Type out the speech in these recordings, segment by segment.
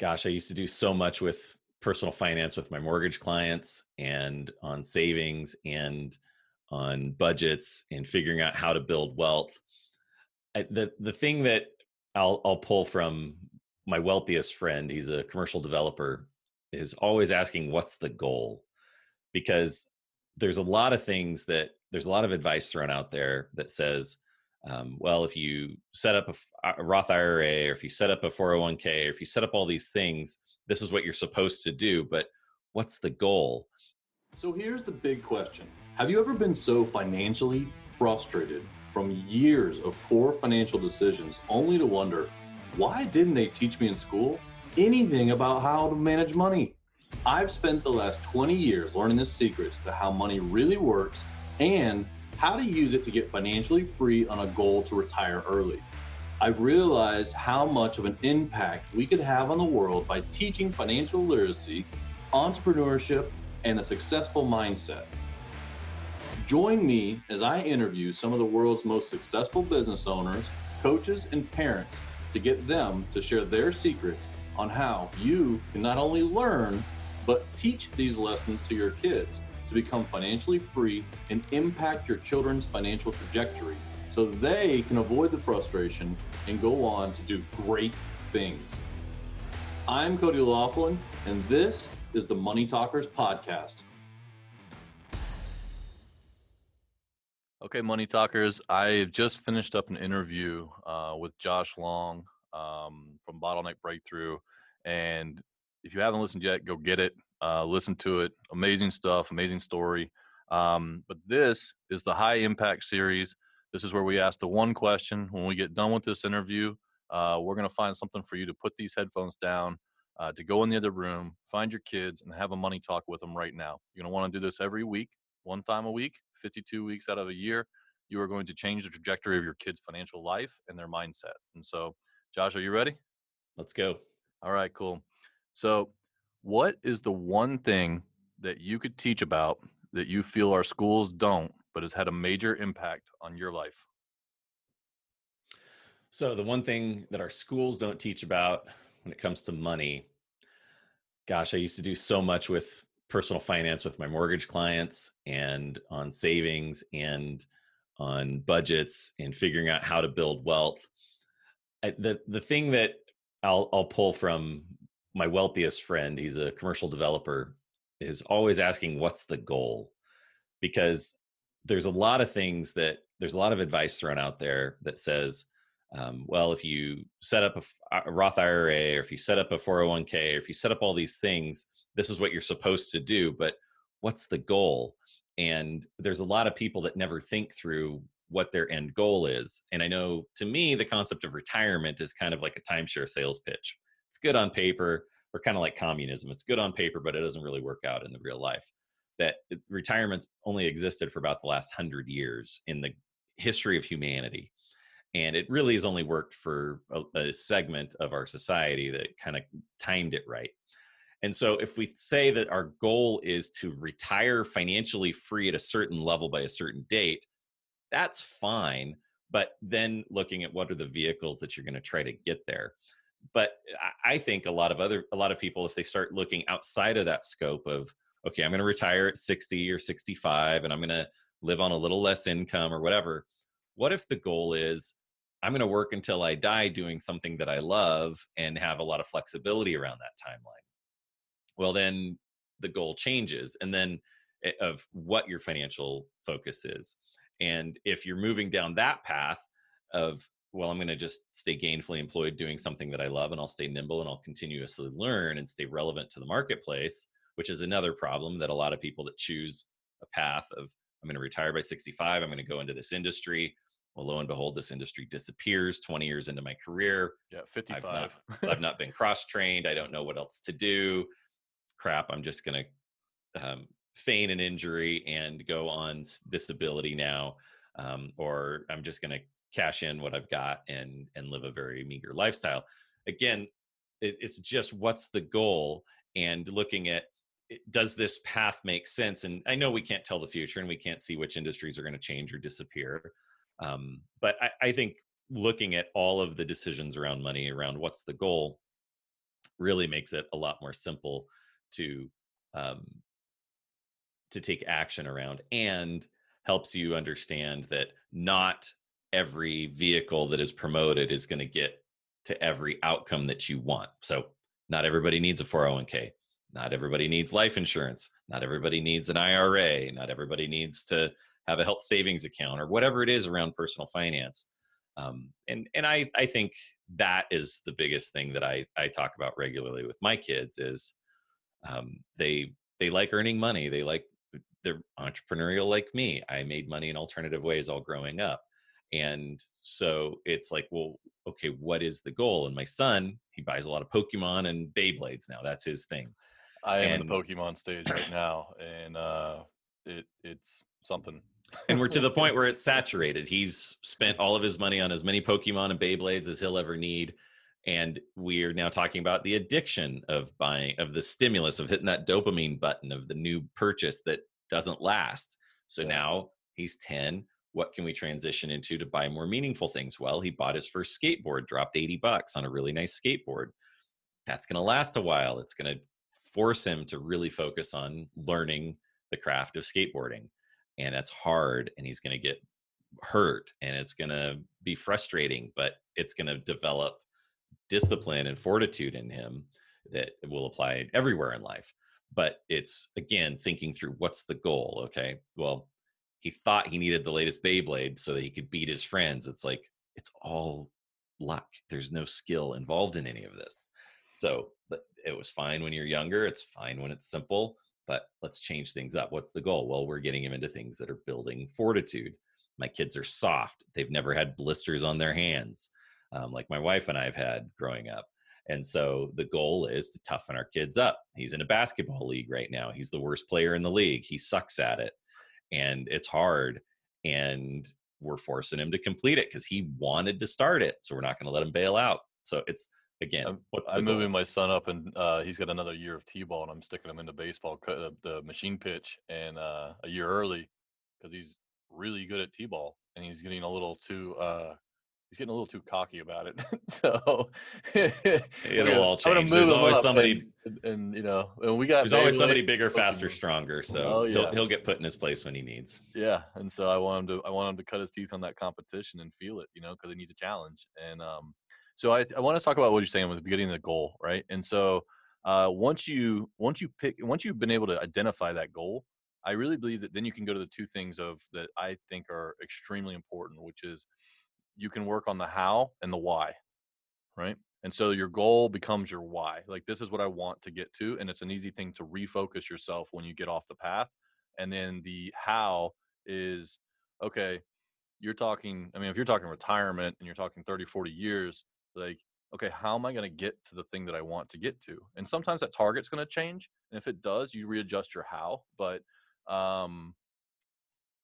gosh, I used to do so much with personal finance with my mortgage clients and on savings and on budgets and figuring out how to build wealth. I, the the thing that I'll I'll pull from my wealthiest friend, he's a commercial developer, is always asking what's the goal? Because there's a lot of things that there's a lot of advice thrown out there that says um, well, if you set up a, a, Roth IRA or if you set up a 401k or if you set up all these things, this is what you're supposed to do. But what's the goal? So here's the big question Have you ever been so financially frustrated from years of poor financial decisions only to wonder, why didn't they teach me in school anything about how to manage money? I've spent the last 20 years learning the secrets to how money really works and how to use it to get financially free on a goal to retire early. I've realized how much of an impact we could have on the world by teaching financial literacy, entrepreneurship, and a successful mindset. Join me as I interview some of the world's most successful business owners, coaches, and parents to get them to share their secrets on how you can not only learn, but teach these lessons to your kids to become financially free and impact your children's financial trajectory so they can avoid the frustration and go on to do great things. I'm Cody Laughlin, and this is the Money Talkers Podcast. Okay, Money Talkers, I've just finished up an interview uh, with Josh Long um, from Bottleneck Breakthrough. And if you haven't listened yet, go get it. Uh, listen to it. Amazing stuff, amazing story. Um, but this is the high impact series. This is where we ask the one question. When we get done with this interview, uh, we're going to find something for you to put these headphones down, uh, to go in the other room, find your kids, and have a money talk with them right now. You're going to want to do this every week, one time a week, 52 weeks out of a year. You are going to change the trajectory of your kids' financial life and their mindset. And so, Josh, are you ready? Let's go. All right, cool. So, what is the one thing that you could teach about that you feel our schools don't, but has had a major impact on your life? So, the one thing that our schools don't teach about when it comes to money, gosh, I used to do so much with personal finance with my mortgage clients and on savings and on budgets and figuring out how to build wealth. I, the the thing that I'll I'll pull from my wealthiest friend, he's a commercial developer, is always asking what's the goal? Because there's a lot of things that there's a lot of advice thrown out there that says, um, well, if you set up a, a, Roth IRA or if you set up a 401k or if you set up all these things, this is what you're supposed to do. But what's the goal? And there's a lot of people that never think through what their end goal is. And I know to me, the concept of retirement is kind of like a timeshare sales pitch it's good on paper or kind of like communism it's good on paper but it doesn't really work out in the real life that retirement's only existed for about the last 100 years in the history of humanity and it really has only worked for a, a segment of our society that kind of timed it right and so if we say that our goal is to retire financially free at a certain level by a certain date that's fine but then looking at what are the vehicles that you're going to try to get there but I think a lot of other a lot of people, if they start looking outside of that scope of okay, I'm going to retire at 60 or 65, and I'm going to live on a little less income or whatever. What if the goal is I'm going to work until I die doing something that I love and have a lot of flexibility around that timeline? Well, then the goal changes, and then eh, of what your financial focus is. And if you're moving down that path of well, I'm going to just stay gainfully employed doing something that I love and I'll stay nimble and I'll continuously learn and stay relevant to the marketplace, which is another problem that a lot of people that choose a path of I'm going to retire by 65, I'm going to go into this industry. Well, lo and behold, this industry disappears 20 years into my career. Yeah, 55. I've not, I've not been cross trained. I don't know what else to do. Crap, I'm just going to um, feign an injury and go on disability now. Um, or I'm just going to cash in what I've got and and live a very meager lifestyle. Again, it, it's just what's the goal and looking at does this path make sense? And I know we can't tell the future and we can't see which industries are going to change or disappear. Um, but I, I think looking at all of the decisions around money, around what's the goal, really makes it a lot more simple to um, to take action around and helps you understand that not every vehicle that is promoted is going to get to every outcome that you want. So, not everybody needs a 401k. Not everybody needs life insurance. Not everybody needs an IRA. Not everybody needs to have a health savings account or whatever it is around personal finance. Um, and and I I think that is the biggest thing that I I talk about regularly with my kids is um, they they like earning money. They like they're entrepreneurial like me. I made money in alternative ways all growing up. And so it's like, well, okay, what is the goal? And my son, he buys a lot of Pokemon and Beyblades now. That's his thing. I am and, in the Pokemon stage right now, and uh, it it's something. and we're to the point where it's saturated. He's spent all of his money on as many Pokemon and Beyblades as he'll ever need. And we're now talking about the addiction of buying, of the stimulus, of hitting that dopamine button, of the new purchase that doesn't last. So yeah. now he's 10. What can we transition into to buy more meaningful things? Well, he bought his first skateboard, dropped 80 bucks on a really nice skateboard. That's going to last a while. It's going to force him to really focus on learning the craft of skateboarding. And that's hard. And he's going to get hurt and it's going to be frustrating, but it's going to develop discipline and fortitude in him that will apply everywhere in life but it's again thinking through what's the goal okay well he thought he needed the latest beyblade so that he could beat his friends it's like it's all luck there's no skill involved in any of this so it was fine when you're younger it's fine when it's simple but let's change things up what's the goal well we're getting him into things that are building fortitude my kids are soft they've never had blisters on their hands um, like my wife and i've had growing up and so the goal is to toughen our kids up. He's in a basketball league right now. He's the worst player in the league. He sucks at it. And it's hard. And we're forcing him to complete it because he wanted to start it. So we're not going to let him bail out. So it's again, I'm, I'm moving my son up, and uh, he's got another year of t-ball, and I'm sticking him into baseball, the, the machine pitch, and uh, a year early because he's really good at t-ball, and he's getting a little too uh, he's getting a little too cocky about it. so it'll all change. There's always somebody, and, and, you know, and we got. There's always somebody bigger, faster, stronger. So oh, yeah. he'll he'll get put in his place when he needs. Yeah, and so I want him to I want him to cut his teeth on that competition and feel it, you know, because he needs a challenge. And um, so I I want to talk about what you're saying with getting the goal right. And so uh, once you once you pick once you've been able to identify that goal. I really believe that then you can go to the two things of that I think are extremely important, which is you can work on the how and the why, right? And so your goal becomes your why. Like this is what I want to get to, and it's an easy thing to refocus yourself when you get off the path. And then the how is okay, you're talking, I mean, if you're talking retirement and you're talking 30, 40 years, like, okay, how am I going to get to the thing that I want to get to? And sometimes that target's going to change. And if it does, you readjust your how. But um,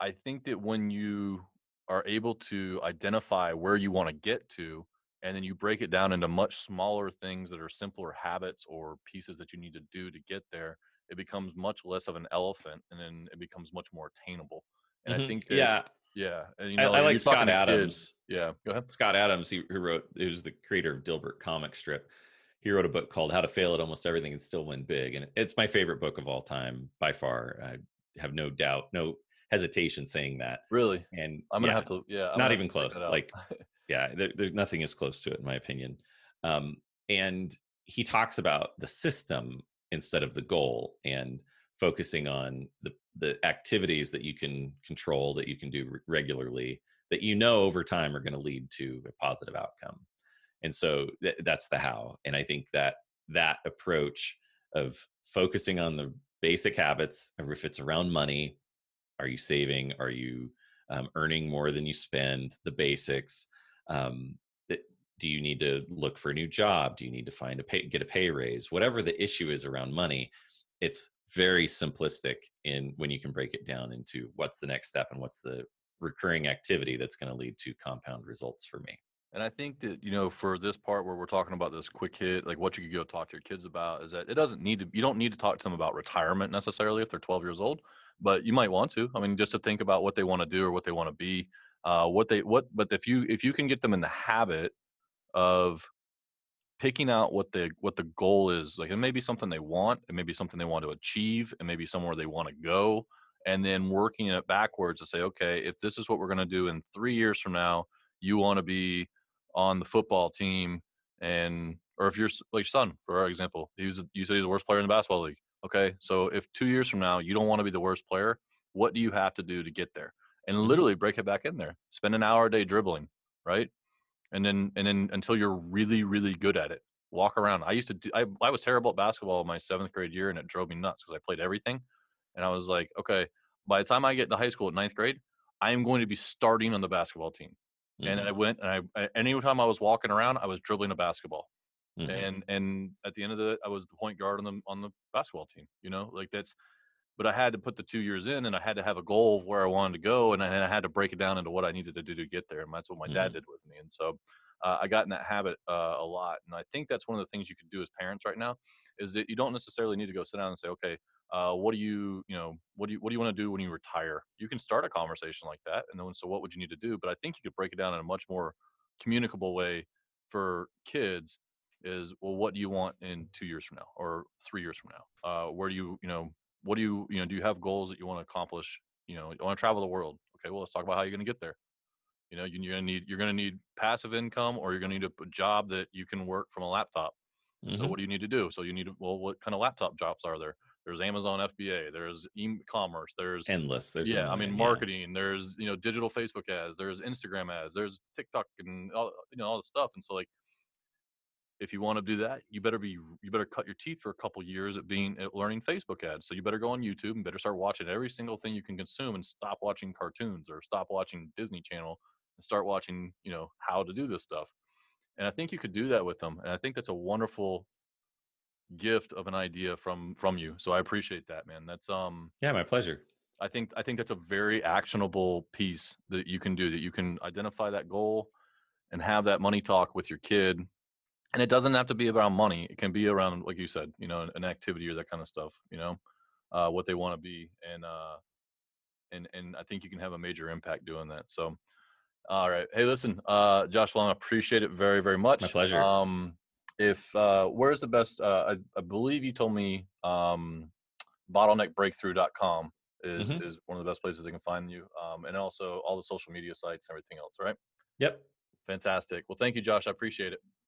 I think that when you are able to identify where you want to get to and then you break it down into much smaller things that are simpler habits or pieces that you need to do to get there it becomes much less of an elephant and then it becomes much more attainable. And mm-hmm. i think that, yeah. yeah and you know i, I like scott adams kids, yeah go ahead. Scott adams he, who wrote he was the creator of dilbert comic strip. He wrote a book called how to fail at almost everything and still win big and it's my favorite book of all time by far. I have no doubt no hesitation saying that. Really? And I'm gonna yeah, have to. Yeah, I'm not even close. Like, yeah, there, there's nothing is close to it in my opinion. Um, and he talks about the system instead of the goal and focusing on the the activities that you can control that you can do regularly that you know over time are going to lead to a positive outcome and so th- that's the how and i think that that approach of focusing on the basic habits if it's around money are you saving? Are you um, earning more than you spend? The basics um, do you need to look for a new job? Do you need to find a pay get a pay raise? Whatever the issue is around money it's very simplistic in when you can break it down into what's the next step and what's the recurring activity that's going to lead to compound results for me. And I think that, you know, for this part where we're talking about this quick hit, like what you could go talk to your kids about is that it doesn't need to, you don't need to talk to them about retirement necessarily if they're 12 years old but you might want to. I mean, just to think about what they want to do or what they want to be. Uh, what they what, but if you if you can get them in the habit of picking out what the what the goal is like it may be something they want it may be something they want to achieve it may be somewhere they want to go and then working it backwards to say okay if this is what we're going to do in three years from now you want to be on the football team and or if you're like your son for example he was you said he's the worst player in the basketball league okay so if two years from now you don't want to be the worst player what do you have to do to get there? And Mm-hmm. literally break it back in there spend an hour a day dribbling right? And then and then until you're really really good at it walk around. I used to do i, I was terrible at basketball in my seventh grade year and it drove me nuts because i played everything. And i was like okay by the time i get to high school at ninth grade i am going to be starting on the basketball team. And Mhm, i went and i I- anytime i was walking around i was dribbling a basketball mhm. and and at the end of the i was the point guard on the on the basketball team you know like that's but i had to put the two years in and i had to have a goal of where i wanted to go and i, and I had to break it down into what i needed to do to get there and that's what my dad did with me and so uh, i got in that habit uh, a lot and i think that's one of the things you can do as parents right now is that you don't necessarily need to go sit down and say okay uh, what do you you know what do you what do you want to do when you retire? You can start a conversation like that and then so what would you need to do? But i think you could break it down in a much more communicable way for kids is well what do you want in two years from now or three years from now? Uh, where do you you know what do you you know do you have goals that you want to accomplish? You know you want to travel the world. Okay well let's talk about how you're going to get there. You know you- you're going to need you're going to need passive income or you're going to need a job that you can work from a laptop. So Mhm. what do you need to do? So you need to well what kind of laptop jobs are there? There's amazon fba there's e-commerce there's endless there's yeah i mean marketing there's you know digital facebook ads there's instagram ads there's tiktok and all you know all the stuff. And so like if you want to do that you better be you better cut your teeth for a couple years at being at learning facebook ads. So you better go on youtube and better start watching every single thing you can consume and stop watching cartoons or stop watching disney channel and start watching you know how to do this stuff. And i think you could do that with them and i think that's a wonderful gift of an idea from from you so i appreciate that man. That's um yeah my pleasure. I think I think that's a very actionable piece that you can do that you can identify that goal and have that money talk with your kid. And it doesn't have to be about money. It can be around, like you said, you know, an activity or that kind of stuff, you know, uh, what they want to be. And uh and and I think you can have a major impact doing that. So all right. Hey, listen, uh Josh Long, I appreciate it very, very much. my pleasure. Um if uh where's the best uh I, I believe you told me um bottleneckbreakthrough.com is Mhm. is one of the best places they can find you. Um, and also all the social media sites and everything else, right? yep Fantastic. Well, thank you, Josh. I appreciate it.